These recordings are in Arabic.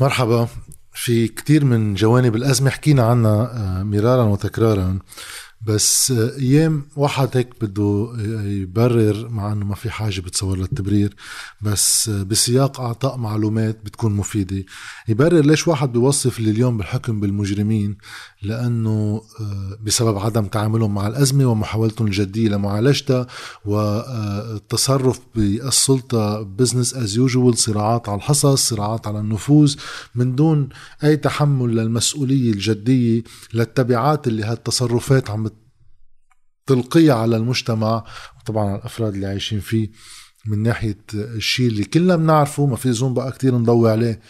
مرحبا. في كتير من جوانب الأزمة حكينا عنها آه، مرارا وتكرارا. بس أيام واحد هيك بده يبرر مع إنه ما في حاجة بتصور للتبرير بس بسياق أعطاء معلومات بتكون مفيدة. يبرر ليش واحد بيوصف اللي اليوم بالحكم بالمجرمين؟ لأنه آه، بسبب عدم تعاملهم مع الأزمة ومحاولتهم الجدية لمعالجتها والتصرف بالسلطة business as usual صراعات على الحصص صراعات على النفوذ من دون أي تحمل للمسؤولية الجدية للتبعات اللي هالتصرفات عم تلقيها على المجتمع. وطبعا على الأفراد اللي عايشين فيه من ناحية الشيء اللي كلنا بنعرفه ما في زوم بقى كتير نضوي عليه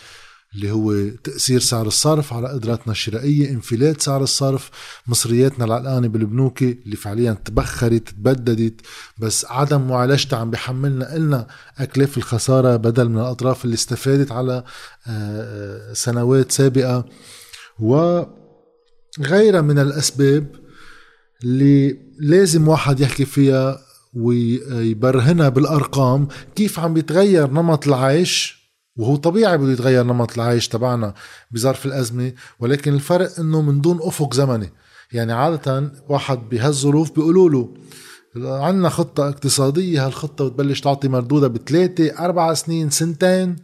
اللي هو تأثير سعر الصرف على قدراتنا الشرائية انفلات سعر الصرف مصرياتنا العلقانة بالبنوك اللي فعليا تبخرت تبددت. بس عدم معالجتها عم بيحملنا إلنا أكلاف الخسارة بدل من الأطراف اللي استفادت على آه، سنوات سابقة. وغيرها من الأسباب اللي لازم واحد يحكي فيها ويبرهنها بالأرقام كيف عم بيتغير نمط العيش وهو طبيعي بده يتغير نمط العيش تبعنا بظرف الأزمة ولكن الفرق إنه من دون أفق زمني. يعني عادة واحد بهالظروف بيقولوا له عندنا خطة اقتصادية هالخطة بتبلش تعطي مردودها بثلاثة أربع سنين سنتين.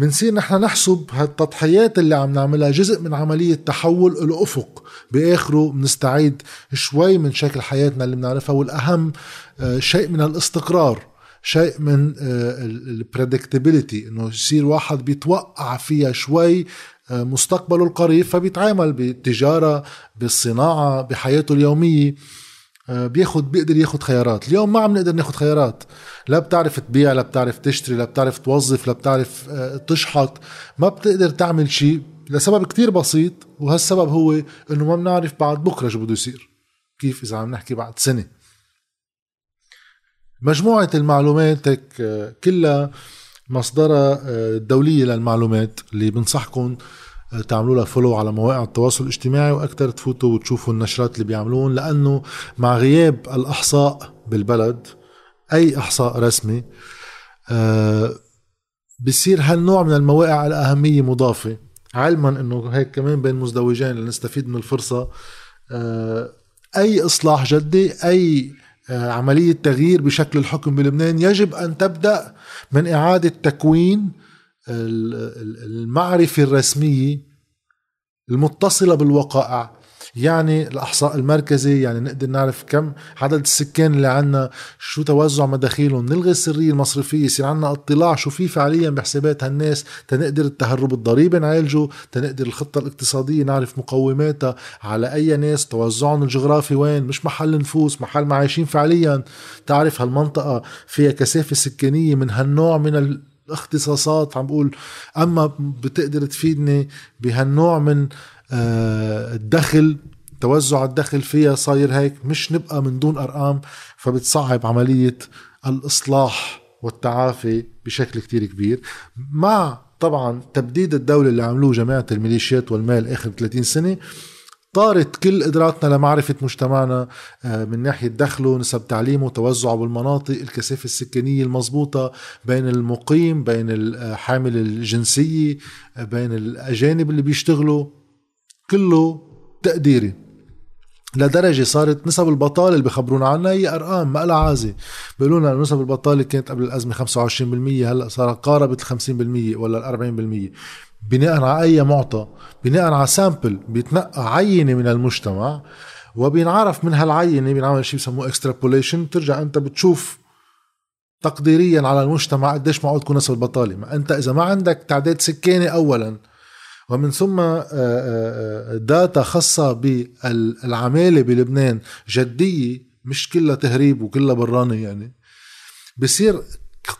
بنصير نحن نحسب هالتضحيات اللي عم نعملها جزء من عملية تحول له أفق بآخره بنستعيد شوي من شكل حياتنا اللي بنعرفها والأهم آه، شيء من الاستقرار شيء من آه، البريدكتابيليتي إنه يصير واحد بيتوقع فيها شوي آه، مستقبله القريب فبيتعامل بالتجارة بالصناعة بحياته اليومية. بياخد بيقدر ياخد خيارات. اليوم ما عم نقدر ناخد خيارات. لا بتعرف تبيع لا بتعرف تشتري لا بتعرف توظف لا بتعرف آه، تشحط. ما بتقدر تعمل شيء لسبب كتير بسيط وهالسبب هو إنه ما بنعرف بعد بكرة شو بده يصير. كيف إذا عم نحكي بعد سنة. مجموعة المعلومات هيك آه، كلها مصدرها الدولية للمعلومات اللي بنصحكم تعملوا لها فولو على مواقع التواصل الاجتماعي وأكثر تفوتوا وتشوفوا النشرات اللي بيعملون لأنه مع غياب الأحصاء بالبلد أي أحصاء رسمي آه بصير هالنوع من المواقع الاهميه مضافة. علما إنه هيك كمان بين مزدوجين لنستفيد من الفرصة آه أي إصلاح جدي أي آه عملية تغيير بشكل الحكم بلبنان يجب أن تبدأ من إعادة تكوين المعرفة الرسمية المتصلة بالوقائع. يعني الأحصاء المركزي يعني نقدر نعرف كم عدد السكان اللي عنا شو توزع مداخيلهم نلغي السرية المصرفية يصير عنا اطلاع شو في فعليا بحسابات هالناس تنقدر التهرب الضريبي نعالجه تنقدر الخطة الاقتصادية نعرف مقوماتها على أي ناس توزعهم الجغرافي وين مش محل نفوس محل ما عايشين فعليا. تعرف هالمنطقة فيها كثافة سكانية من هالنوع من اختصاصات عم بقول أما بتقدر تفيدني بهالنوع من آه، الدخل توزع الدخل فيها صاير هيك مش نبقى من دون أرقام فبتصعب عملية الإصلاح والتعافي بشكل كتير كبير. مع طبعا تبديد الدولة اللي عملوه جماعة الميليشيات والمال آخر 30 سنة طارت كل قدراتنا لمعرفة مجتمعنا آه، من ناحية دخله نسب تعليمه توزعه بالمناطق الكثافة السكانية المضبوطة بين المقيم بين الحامل الجنسية آه، بين الأجانب اللي بيشتغلوا. كله تقديري. لدرجة صارت نسب البطالة اللي بخبرونا عنها هي أرقام ما لها عازة. بيقولوا لنا نسب البطالة كانت قبل الأزمة 25% هلأ صارت قاربت ال 50% ولا ال 40% بناء على أي معطى بناء على sample بيتنقى عينة من المجتمع وبينعرف من هالعينة بينعمل شيء بسموه extrapolation بترجع أنت بتشوف تقديريا على المجتمع قديش معقول تكون نسبة البطالة. ما أنت إذا ما عندك تعداد سكاني اولا ومن ثم data خاصة بالعمالة بلبنان جدية مش كلها تهريب وكلها برانة يعني بصير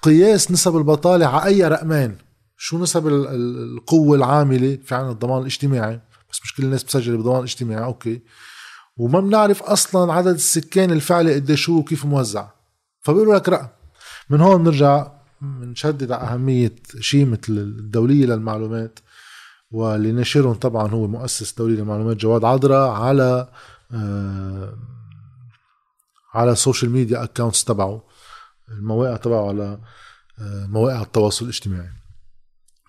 قياس نسب البطالة على أي رقمين شو نسب القوة العاملة في عنا الضمان الاجتماعي؟ بس مش كل الناس بتسجل بضمان اجتماعي أوكي. وما بنعرف أصلا عدد السكان الفعلي قديش هو وكيف موزع. فبيقولوا لك رقم من هون بنرجع بنشدد على أهمية شيمة الدولية للمعلومات. واللي نشرهم طبعا هو مؤسس دولي للمعلومات جواد عذرا على آه على ال social media accounts تبعه المواقع تبعه على آه مواقع التواصل الاجتماعي.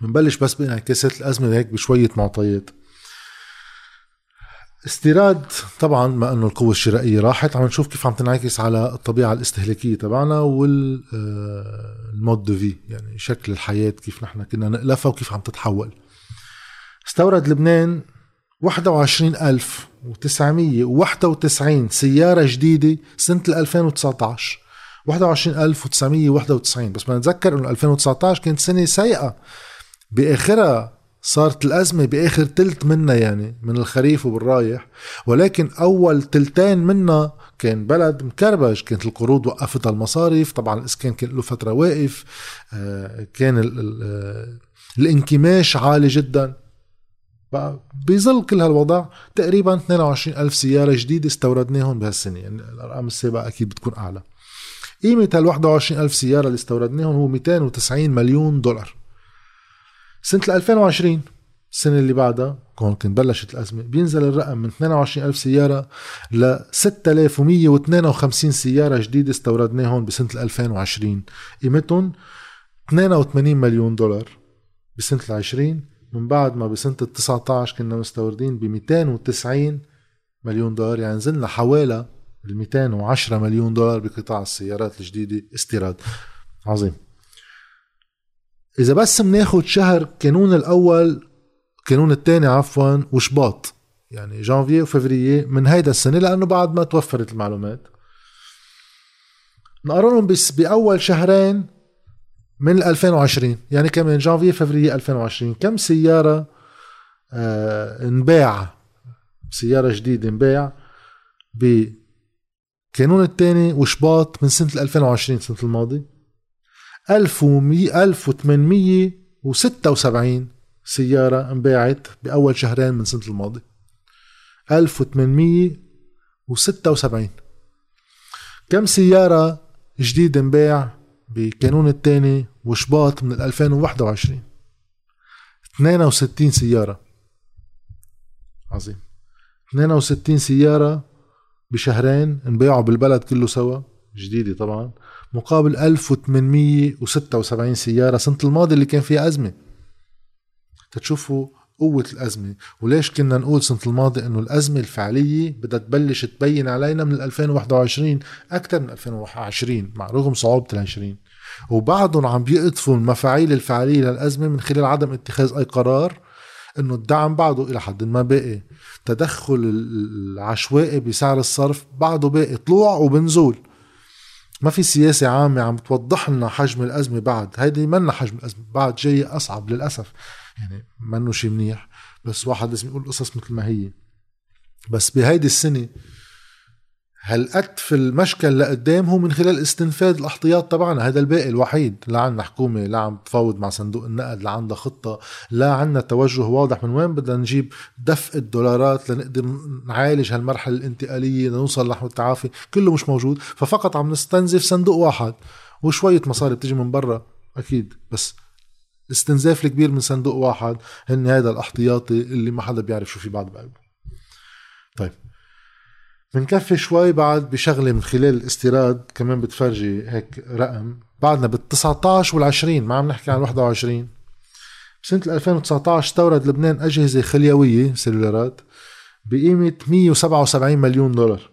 بنبلش بس بانعكاسات الأزمة هيك بشوية معطيات. استيراد طبعا ما إنه القوة الشرائية راحت عم نشوف كيف عم تنعكس على الطبيعة الاستهلاكية تبعنا وال mode de vie يعني شكل الحياة كيف نحن كنا نألفها وكيف عم تتحول. استورد لبنان 21991 سيارة جديدة سنة 2019 21991 بس ما نتذكر إنه 2019 كانت سنة سيئة. بآخرها صارت الأزمة بآخر تلت منا يعني من الخريف وبالرايح. ولكن أول تلتين منا كان بلد مكربج كانت القروض وقفتها المصارف طبعا الإسكان كان له فترة واقف. آه، كان آه، الانكماش عالي جدا. بظل كل هالوضع. تقريبا 22 ألف سيارة جديدة استوردناهم بهالسنة. يعني الأرقام السابقة أكيد بتكون أعلى. قيمة هال 21 ألف سيارة اللي استوردناهم هو 290 مليون دولار. سنة 2020 السنة اللي بعدها كون كنت بلشت الأزمة بينزل الرقم من 22 ألف سيارة ل 6152 سيارة جديدة استوردناهم بسنة 2020 قيمتهم 82 مليون دولار بسنة العشرين. من بعد ما بسنة ال 19 كنا مستوردين ب 290 مليون دولار يعني نزلنا حوالي ال 210 مليون دولار بقطاع السيارات الجديدة استيراد. عظيم. إذا بس بناخد شهر كانون الأول كانون الثاني عفوا وشباط يعني جانفي وفبراير من هيدا السنة لأنه بعد ما توفرت المعلومات. نقارنهم بأول شهرين من 2020 يعني كمان جانفي فبراير 2020 كم سيارة آه انباع سيارة جديدة انباع بكانون الثاني وشباط من سنة 2020 سنة الماضي؟ 1876 سيارة انباعت بأول شهرين من سنة الماضي. 1876 كم سيارة جديدة انباع بكانون الثاني وشباط من 2021 62 سيارة. عظيم. 62 سيارة بشهرين انباعوا بالبلد كله سوا. جديدة طبعا. مقابل 1876 سيارة سنة الماضي اللي كان فيها أزمة. تتشوفوا قوة الأزمة. وليش كنا نقول سنة الماضي أنه الأزمة الفعلية بدها تبلش تبين علينا من 2021 أكثر من 2020 مع رغم صعوبة العشرين. وبعدهم عم بيقطفوا المفاعيل الفعلية للأزمة من خلال عدم اتخاذ أي قرار إنه الدعم بعده إلى حد ما باقي. تدخل العشوائي بسعر الصرف بعده باقي طلوع وبنزول. ما في سياسة عامة عم توضح لنا حجم الأزمة بعد. هيدي منا حجم الأزمة. بعد جاية أصعب للأسف. يعني منه شي منيح بس واحد لازم يقول قصص مثل ما هي. بس بهيدي السنة هالقد في المشكل لقدام هو من خلال استنفاد الأحتياط تبعنا؟ هذا الباقي الوحيد. لا عندنا حكومة لا عم تفاوض مع صندوق النقد لا عندها خطة لا عندنا توجه واضح من وين بدنا نجيب دفء الدولارات لنقدر نعالج هالمرحلة الانتقالية لنوصل نحو التعافي. كله مش موجود. ففقط عم نستنزف صندوق واحد. وشوية مصاري بتجي من برا أكيد. بس الاستنزاف الكبير من صندوق واحد هن هذا الاحتياطي اللي ما حدا بيعرف شو في بعد بقلبه. بنكفي شوي بعد بشغلة من خلال الاستيراد كمان بتفرجي هيك رقم. بعدنا بال 19 وال 20 ما عم نحكي عن 21 بسنة 2019 استورد لبنان أجهزة خليوية سيلولارات بقيمة 177 مليون دولار.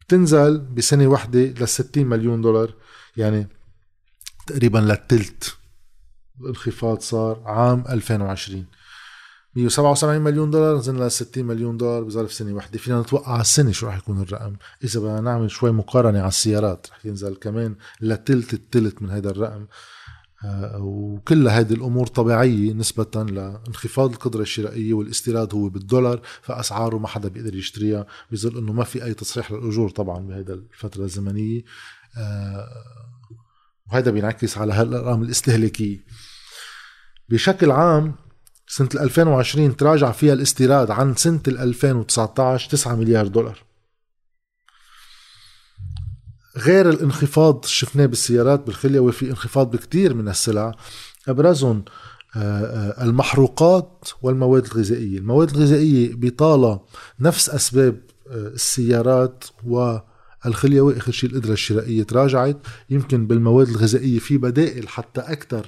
بتنزل بسنة واحدة ل 60 مليون دولار يعني تقريبا للتلت. الانخفاض صار عام 2020 177 مليون دولار نزلنا ل 60 مليون دولار بظرف سنة واحدة. فينا نتوقع على السنة شو راح يكون الرقم. إذا بدنا نعمل شوي مقارنة على السيارات رح ينزل كمان لتلت التلت من هذا الرقم. آه، وكل هذه الأمور طبيعية نسبة لانخفاض القدرة الشرائية والاستيراد هو بالدولار فأسعاره ما حدا بيقدر يشتريها. بظل إنه ما في أي تصحيح للأجور طبعا بهذا الفترة الزمنية. آه، وهذا بينعكس على هالأرقام الاستهلاكية. بشكل عام سنة 2020 تراجع فيها الاستيراد عن سنة 2019 9 مليار دولار. غير الانخفاض شفناه بالسيارات بالخليوي في انخفاض بكتير من السلع أبرزهم آه، آه، المحروقات والمواد الغذائية، المواد الغذائية بطالة نفس أسباب آه، السيارات والخليوي اخر شيء القدره الشرائية تراجعت، يمكن بالمواد الغذائية في بدائل حتى أكثر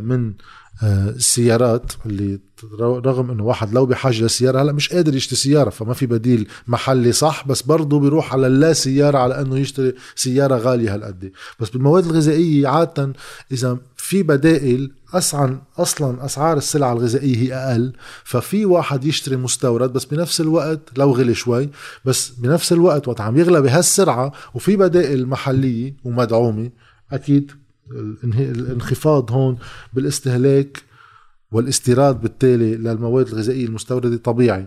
من السيارات اللي رغم إنه واحد لو بحاجة لسيارة هلأ مش قادر يشتري سيارة فما في بديل محلي صح بس برضه بيروح على اللا سيارة على إنه يشتري سيارة غالية هالقد. بس بالمواد الغذائية عادة إذا في بدائل اسعن أصلا أسعار السلع الغذائية هي أقل ففي واحد يشتري مستورد بس بنفس الوقت لو غلي شوي بس بنفس الوقت وقت عم يغلى بهالسرعة وفي بدائل محلية ومدعومة أكيد الانخفاض هون بالاستهلاك والاستيراد بالتالي للمواد الغذائية المستوردة طبيعي.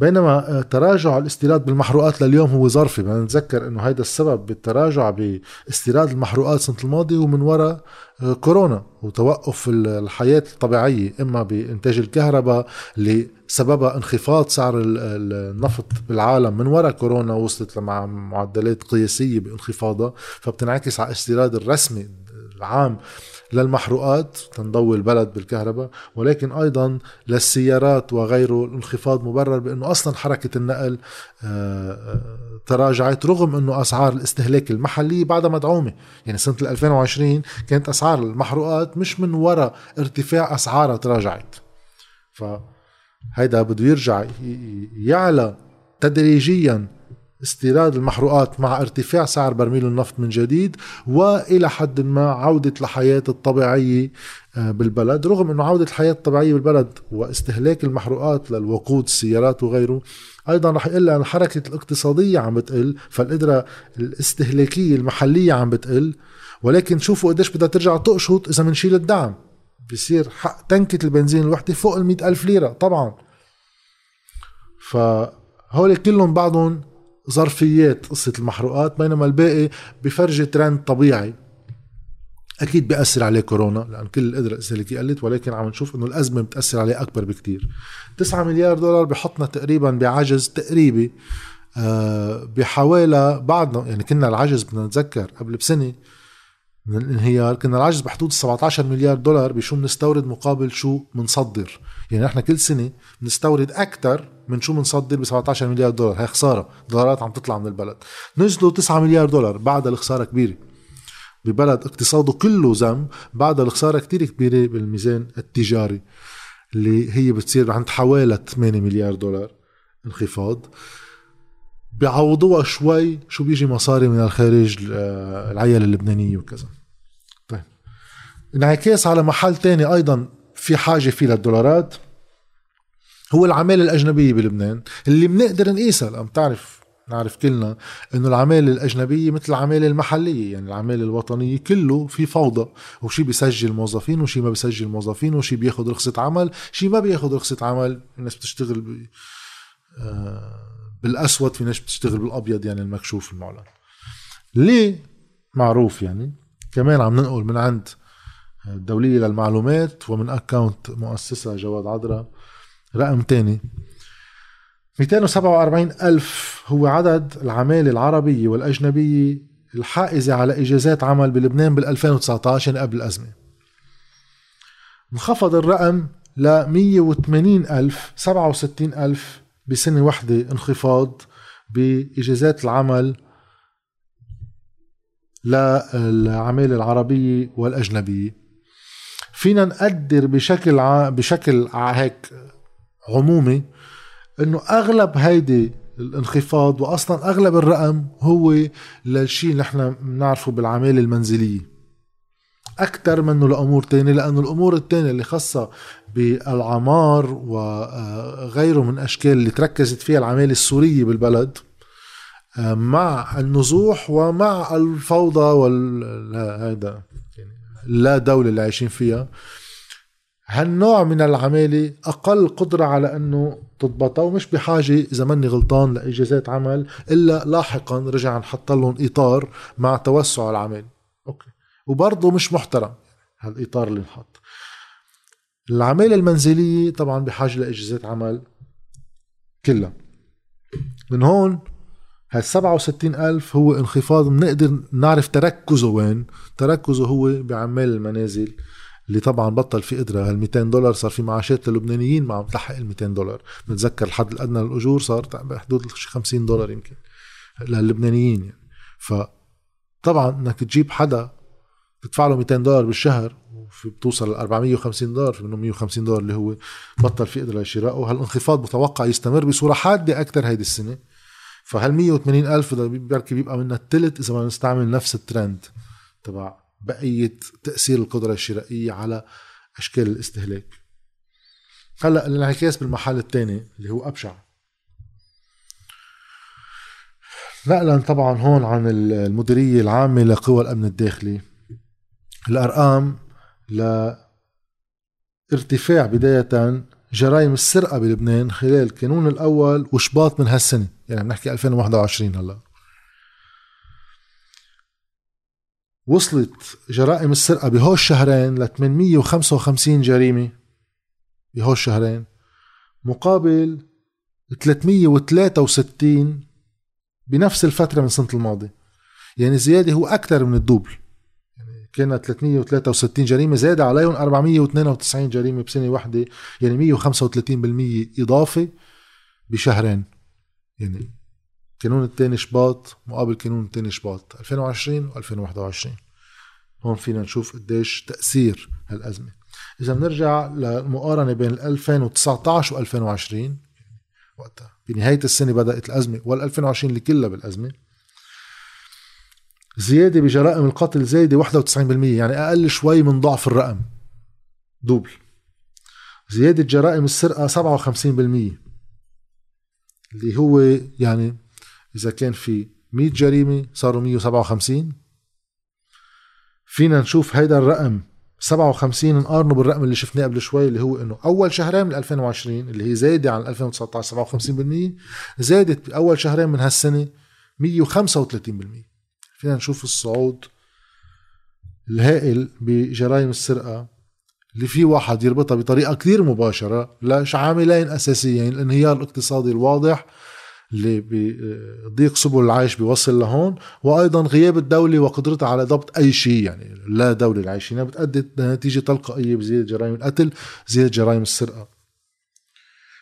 بينما آه، تراجع الاستيراد بالمحروقات لليوم هو ظرفي. بدنا نتذكر إنه هذا السبب بالتراجع باستيراد المحروقات السنة الماضيه ومن وراء آه، كورونا وتوقف الحياة الطبيعية إما بإنتاج الكهرباء اللي سببها انخفاض سعر النفط بالعالم من وراء كورونا وصلت مع معدلات قياسية بانخفاضها. فبتنعكس على الاستيراد الرسمي العام للمحروقات تنضوي البلد بالكهرباء ولكن أيضا للسيارات وغيره الانخفاض مبرر بأنه أصلا حركة النقل آه، آه، تراجعت رغم أنه أسعار الاستهلاك المحلي بعدها مدعومة. يعني سنة 2020 كانت أسعار المحروقات مش من وراء ارتفاع أسعارها تراجعت. فهيدا بده يرجع يعلى تدريجيا استيراد المحروقات مع ارتفاع سعر برميل النفط من جديد وإلى حد ما عودة الحياة الطبيعيه آه، بالبلد رغم إنه عودة الحياة الطبيعيه بالبلد واستهلاك المحروقات للوقود السيارات وغيره أيضا رح يقول ان الحركة الاقتصادية عم بتقل فالقدرة الاستهلاكية المحلية عم بتقل ولكن شوفوا قديش بدها ترجع تقشط إذا بنشيل الدعم. بصير حق تنكة البنزين الوحدة فوق ال ألف ليرة طبعا. فهول كلهم بعضهم ظرفيات قصة المحروقات بينما الباقي بفرجي ترند طبيعي. أكيد بيأثر عليه كورونا لأن كل القدره الاستهلاكيه قلت ولكن عم نشوف إنه الأزمة بتأثر عليه أكبر بكتير. 9 مليار دولار بحطنا تقريبا بعجز تقريبي آه، بحوالي بعدنا يعني كنا العجز بدنا نتذكر قبل بسنة من الانهيار كنا العجز بحدود 17 مليار دولار بشو بنستورد مقابل شو بنصدر يعني إحنا كل سنة بنستورد أكثر من شو بنصدر ب 17 مليار دولار؟ هي خسارة. دولارات عم تطلع من البلد. نزلوا 9 مليار دولار بعدها الخسارة كبيرة. ببلد اقتصاده كله زم بعدها الخسارة كتير كبيرة بالميزان التجاري اللي هي بتصير عند حوالي 8 مليار دولار انخفاض. بيعوضوها شوي. شو بيجي مصاري من الخارج؟ العيال اللبنانية وكذا. طيب. انعكاس على محل تاني أيضا في حاجة فيه للدولارات. هو العمالة الأجنبية بلبنان اللي بنقدر نقيسها لأن بتعرف نعرف كلنا إنه العمالة الأجنبية مثل العمالة المحلية يعني العمالة الوطنية كله في فوضى وشي بيسجل موظفين وشي ما بيسجل موظفين وشي بياخذ رخصة عمل شي ما بياخذ رخصة عمل الناس بتشتغل ب... آه بالأسود في ناس بتشتغل بالأبيض يعني المكشوف المعلن. ليه؟ معروف يعني. كمان عم ننقل من عند الدولية للمعلومات ومن أكاونت مؤسسة جواد عذرا رقم تاني. 247 ألف هو عدد العمالة العربية والأجنبية الحائزة على إجازات عمل بلبنان بال 2019 يعني قبل الأزمة. انخفض الرقم ل 180 ألف 67 ألف بسنة واحدة انخفاض بإجازات العمل للعمالة العربية والأجنبية فينا نقدر بشكل ع... بشكل هيك عمومي إنه أغلب هيدي الانخفاض واصلا أغلب الرقم هو للشيء اللي نحن بنعرفه بالعمالة المنزلية. أكثر منه لأمور تانية لأنه الأمور التانية اللي خاصة بالعمار وغيره من أشكال اللي تركزت فيها العمالة السورية بالبلد مع النزوح ومع الفوضى وال هذا لا دولة اللي عايشين فيها هالنوع من العمالة أقل قدرة على أنه تضبطها؟ ومش بحاجة إذا ماني غلطان لإجازات عمل إلا لاحقا رجع نحط لهم إطار مع توسع العمل. أوكي. وبرضه مش محترم هالإطار اللي نحط. العمالة المنزلية طبعا بحاجة لإجازات عمل كلها. من هون هال 67 ألف هو انخفاض بنقدر نعرف تركزه وين؟ تركزه هو بعمال المنازل. اللي طبعا بطل في قدرة هال 200 دولار صار في معاشات للبنانيين ما عم تلحق ال 200 دولار. بنتذكر الحد الأدنى للأجور صار بحدود 50 دولار يمكن للبنانيين يعني. ف طبعا إنك تجيب حدا تدفع له 200 دولار بالشهر في بتوصل ل 450 دولار في منهم 150 دولار اللي هو بطل في قدره لشرائه هالانخفاض متوقع يستمر بصورة حادة أكثر هيدي السنة. فهال 180 ألف بركي بيبقى منها الثلث إذا ما نستعمل نفس الترند تبع بقية تأثير القدرة الشرائية على أشكال الاستهلاك. هلا الانعكاس بالمحل الثاني اللي هو أبشع. نقلا طبعا هون عن المديرية العامة لقوى الأمن الداخلي. الأرقام لارتفاع بداية جرائم السرقة بلبنان خلال الكانون الأول وشباط من هالسنة. يعني بنحكي 2021 هلا. وصلت جرائم السرقة بهول الشهرين ل 855 جريمة. بهول الشهرين مقابل 363 بنفس الفترة من السنة الماضية. يعني زيادة هو أكثر من الدوبل. يعني كانت 363 جريمة زاد عليهم 492 جريمة بسنة واحدة. يعني 135% إضافة بشهرين. يعني كانون الثاني شباط مقابل كانون الثاني شباط 2020 و2021 هون فينا نشوف قديش تأثير هالأزمة. إذا بنرجع للمقارنة بين 2019 و 2020 وقتها. بنهاية السنة بدأت الأزمة وال 2020 اللي كلها بالأزمة. زيادة بجرائم القتل زايدة 91% يعني أقل شوي من ضعف الرقم. دوبل. زيادة جرائم السرقة 57% اللي هو يعني إذا كان في 100 جريمة صاروا 157 فينا نشوف هيدا الرقم 57 نقارنه بالرقم اللي شفناه قبل شوي اللي هو إنه أول شهرين من 2020 اللي هي زايدة عن 2019 57% زادت باول شهرين من هالسنة 135% فينا نشوف الصعود الهائل بجرائم السرقة اللي في واحد يربطها بطريقة كثير مباشرة لعاملين أساسيين الانهيار الاقتصادي الواضح اللي بضيق سبل العيش بيوصل لهون وأيضا غياب الدولة وقدرتها على ضبط أي شيء يعني لا دولة العايشين بتؤدي نتيجة تلقائية بزيادة جرائم القتل زيادة جرائم السرقة.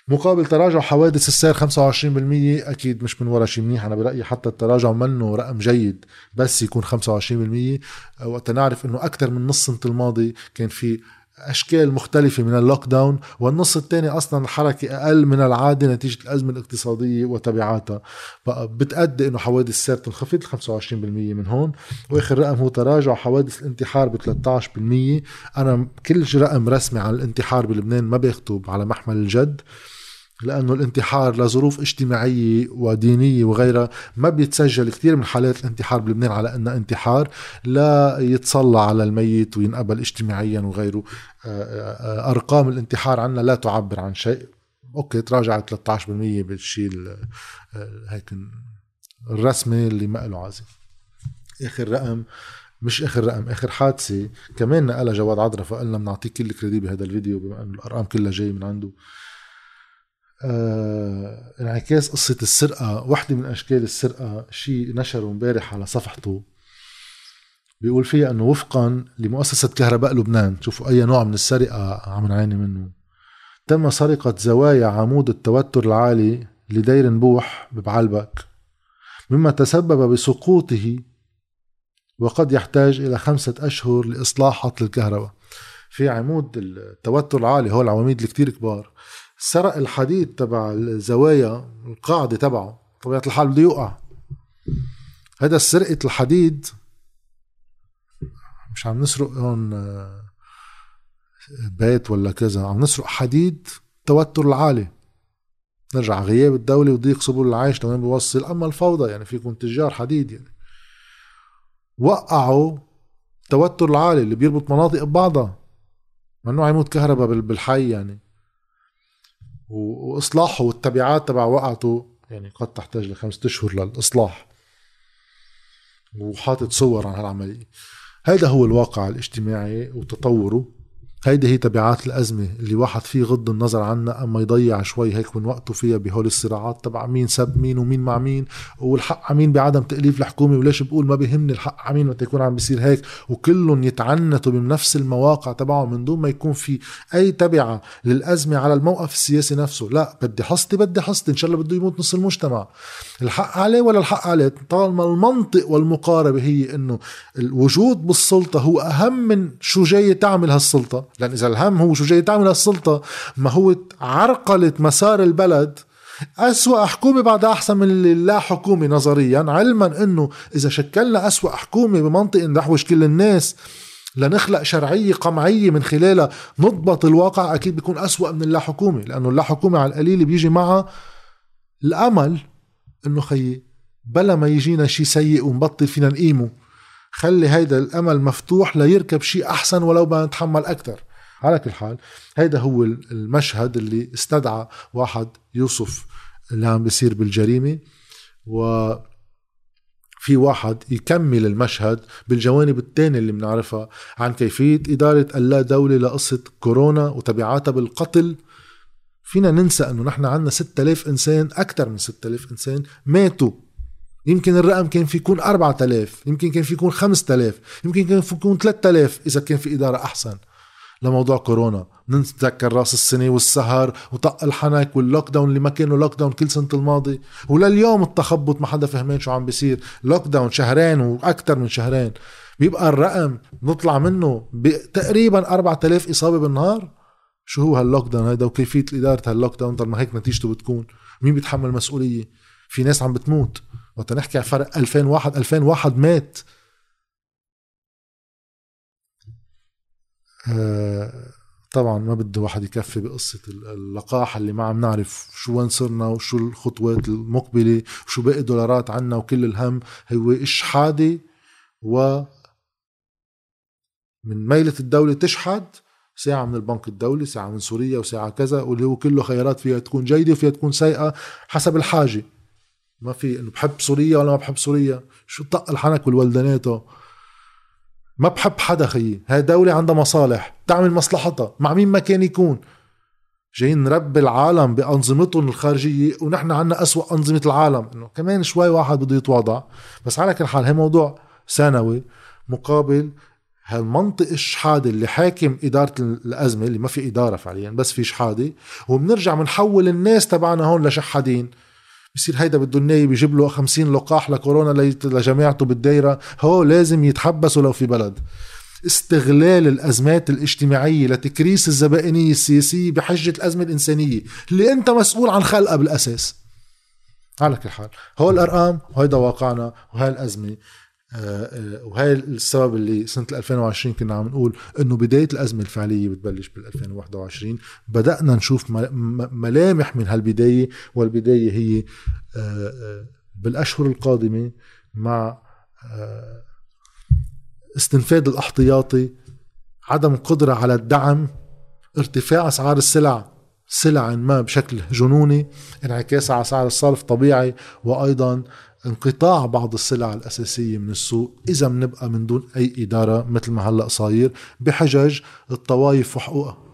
مقابل تراجع حوادث السير 25% أكيد مش من ورا شيء منيح أنا برأيي حتى التراجع منه رقم جيد بس يكون 25% وقت نعرف إنه أكثر من نص سنة الماضي كان في أشكال مختلفة من ال lockdown والنص الثاني أصلا الحركه أقل من العادة نتيجة الأزمة الاقتصادية وتبعاتها. بقى بتأدي إنه حوادث السير تنخفض 25% من هون وآخر رقم هو تراجع حوادث الانتحار ب 13% أنا كل رقم رسمي عن الانتحار بلبنان ما بيخطب على محمل الجد. لأنه الانتحار لظروف اجتماعية ودينية وغيرها ما بيتسجل كثير من حالات الانتحار بلبنان على أنها انتحار لا يتصلى على الميت وينقبل اجتماعيا وغيره. آه، آه، أرقام الانتحار عنا لا تعبر عن شيء. أوكي تراجعت 13% بالشيء هيك الرسمي اللي ما له عازم. آخر رقم مش آخر رقم آخر حادثة كمان نقلها جواد عطرة فقلنا بنعطيه كل الكريدي بهذا الفيديو بما إنه الأرقام كلها جاية من عنده. آه انعكاس قصة السرقة وحدة من أشكال السرقة شيء نشره امبارح على صفحته. بيقول فيها أنه وفقا لمؤسسة كهرباء لبنان. شوفوا أي نوع من السرقة عم نعاني منه. تم سرقة زوايا عمود التوتر العالي لدير نبوح ببعلبك مما تسبب بسقوطه وقد يحتاج إلى خمسة أشهر لإصلاح عطل الكهرباء في عمود التوتر العالي هو العواميد الكتير كبار. سرق الحديد تبع الزوايا القاعدة تبعه طبيعة الحال بده يوقع. هذا سرقة الحديد مش عم نسرق هون آه، بيت ولا كذا عم نسرق حديد توتر العالي. نرجع غياب الدولة وضيق سبل العيش لوين بيوصل أما الفوضى يعني فيكم تجار حديد يعني. وقعوا التوتر العالي اللي بيربط مناطق ببعضها. ممنوع يموت كهرباء بالحي يعني. واصلاحه والتبعات تبع وقعته يعني قد تحتاج لخمسة أشهر للإصلاح. وحاطط صور عن هالعملية. هذا هو الواقع الاجتماعي وتطوره. هيدي هي تبعات الأزمة اللي واحد فيه غض النظر عنها أما يضيع شوي هيك من وقته فيها بهول الصراعات تبع مين سب مين ومين مع مين والحق على مين بعدم تأليف الحكومة وليش بقول ما بيهمني الحق على مين يكون عم بيصير هيك؟ وكلهم يتعنتوا بنفس المواقع تبعهم من دون ما يكون في أي تبعة للأزمة على الموقف السياسي نفسه. لا بدي حصتي بدي حصتي إن شاء الله بده يموت نص المجتمع. الحق عليه ولا الحق عليه؟ طالما المنطق والمقاربة هي إنه الوجود بالسلطة هو أهم من شو جاي تعمل هالسلطة. لأن إذا الهم هو شو جاي تعمل هالسلطة ما هو عرقلة مسار البلد. أسوأ حكومة بعدها أحسن من اللي لا حكومة نظريا علما أنه إذا شكلنا أسوأ حكومة بمنطق نحوش كل الناس. لنخلق شرعية قمعية من خلالها نضبط الواقع أكيد بيكون أسوأ من اللا حكومة لأنه اللا حكومة على القليل بيجي معها الأمل أنه خيي بلا ما يجينا شيء سيء ونبطل فينا نقيمه. خلي هيدا الأمل مفتوح ليركب شيء أحسن ولو ما نتحمل أكثر على كل حال هيدا هو المشهد اللي استدعى واحد يوصف اللي عم بيصير بالجريمة و في واحد يكمل المشهد بالجوانب الثانية اللي بنعرفها عن كيفية إدارة اللا دولة لقصة كورونا وتبعاتها بالقتل. فينا ننسى أنه نحن عندنا 6000 إنسان أكثر من 6000 إنسان ماتوا. يمكن الرقم كان في يكون 4000 يمكن كان في يكون 5000 يمكن كان في يكون 3000 إذا كان في إدارة أحسن. لموضوع كورونا. نتذكر راس السنة والسهر وطق الحنك وال lockdown اللي ما كانوا lockdown كل سنة الماضي. ولليوم التخبط ما حدا فهمان شو عم بيصير. lockdown شهرين وأكثر من شهرين. بيبقى الرقم نطلع منه تقريبا 4000 إصابة بالنهار. شو هو هال lockdown هيدا وكيفية إدارة هال lockdown طب ما هيك نتيجته بتكون. مين بيتحمل مسؤولية في ناس عم بتموت. وقت نحكي عن فرق 2001 2001 مات. طبعا ما بده واحد يكفي بقصة اللقاحة اللي ما عم نعرف شو وين صرنا وشو الخطوات المقبلة وشو باقي دولارات عنا وكل الهم. هو إشحادي و من ميلة الدولة تشحد ساعة من البنك الدولي ساعة من سوريا وساعة كذا واللي هو كله خيارات فيها تكون جيدة وفيها تكون سيئة حسب الحاجة. ما في إنه بحب سوريا ولا ما بحب سوريا. شو طق الحنك والولدناتو ما بحب حدا خيي. هاي دولة عندها مصالح. تعمل مصلحتها مع مين ما كان يكون. جايين نربي العالم بأنظمتهم الخارجية ونحن عنا أسوأ أنظمة العالم. إنه كمان شوي واحد بده يتواضع. بس على كل حال هي موضوع ثانوي مقابل هالمنطق الشحادة اللي حاكم إدارة الأزمة اللي ما في إدارة فعليا بس في شحادة. وبنرجع بنحول الناس تبعنا هون لشحادين. بصير هيدا بده النايب يجيب له 50 لقاح لكورونا لجماعته بالدايرة. هو لازم يتحبسوا لو في بلد. استغلال الأزمات الاجتماعية لتكريس الزبائنية السياسية بحجة الأزمة الإنسانية. اللي أنت مسؤول عن خلقها بالأساس. على كل حال هو الأرقام وهيدا واقعنا وهي الأزمة. وهي السبب اللي سنة 2020 كنا عم نقول إنه بداية الأزمة الفعلية بتبلش بال 2021 بدأنا نشوف ملامح من هالبداية والبداية هي آه، بالأشهر القادمة مع استنفاد الأحتياطي عدم قدرة على الدعم ارتفاع أسعار السلع سلع ما بشكل جنوني انعكاس على سعر الصرف طبيعي وأيضا انقطاع بعض السلع الأساسية من السوق إذا بنبقى من دون أي إدارة مثل ما هلأ صاير بحجج الطوائف وحقوقها.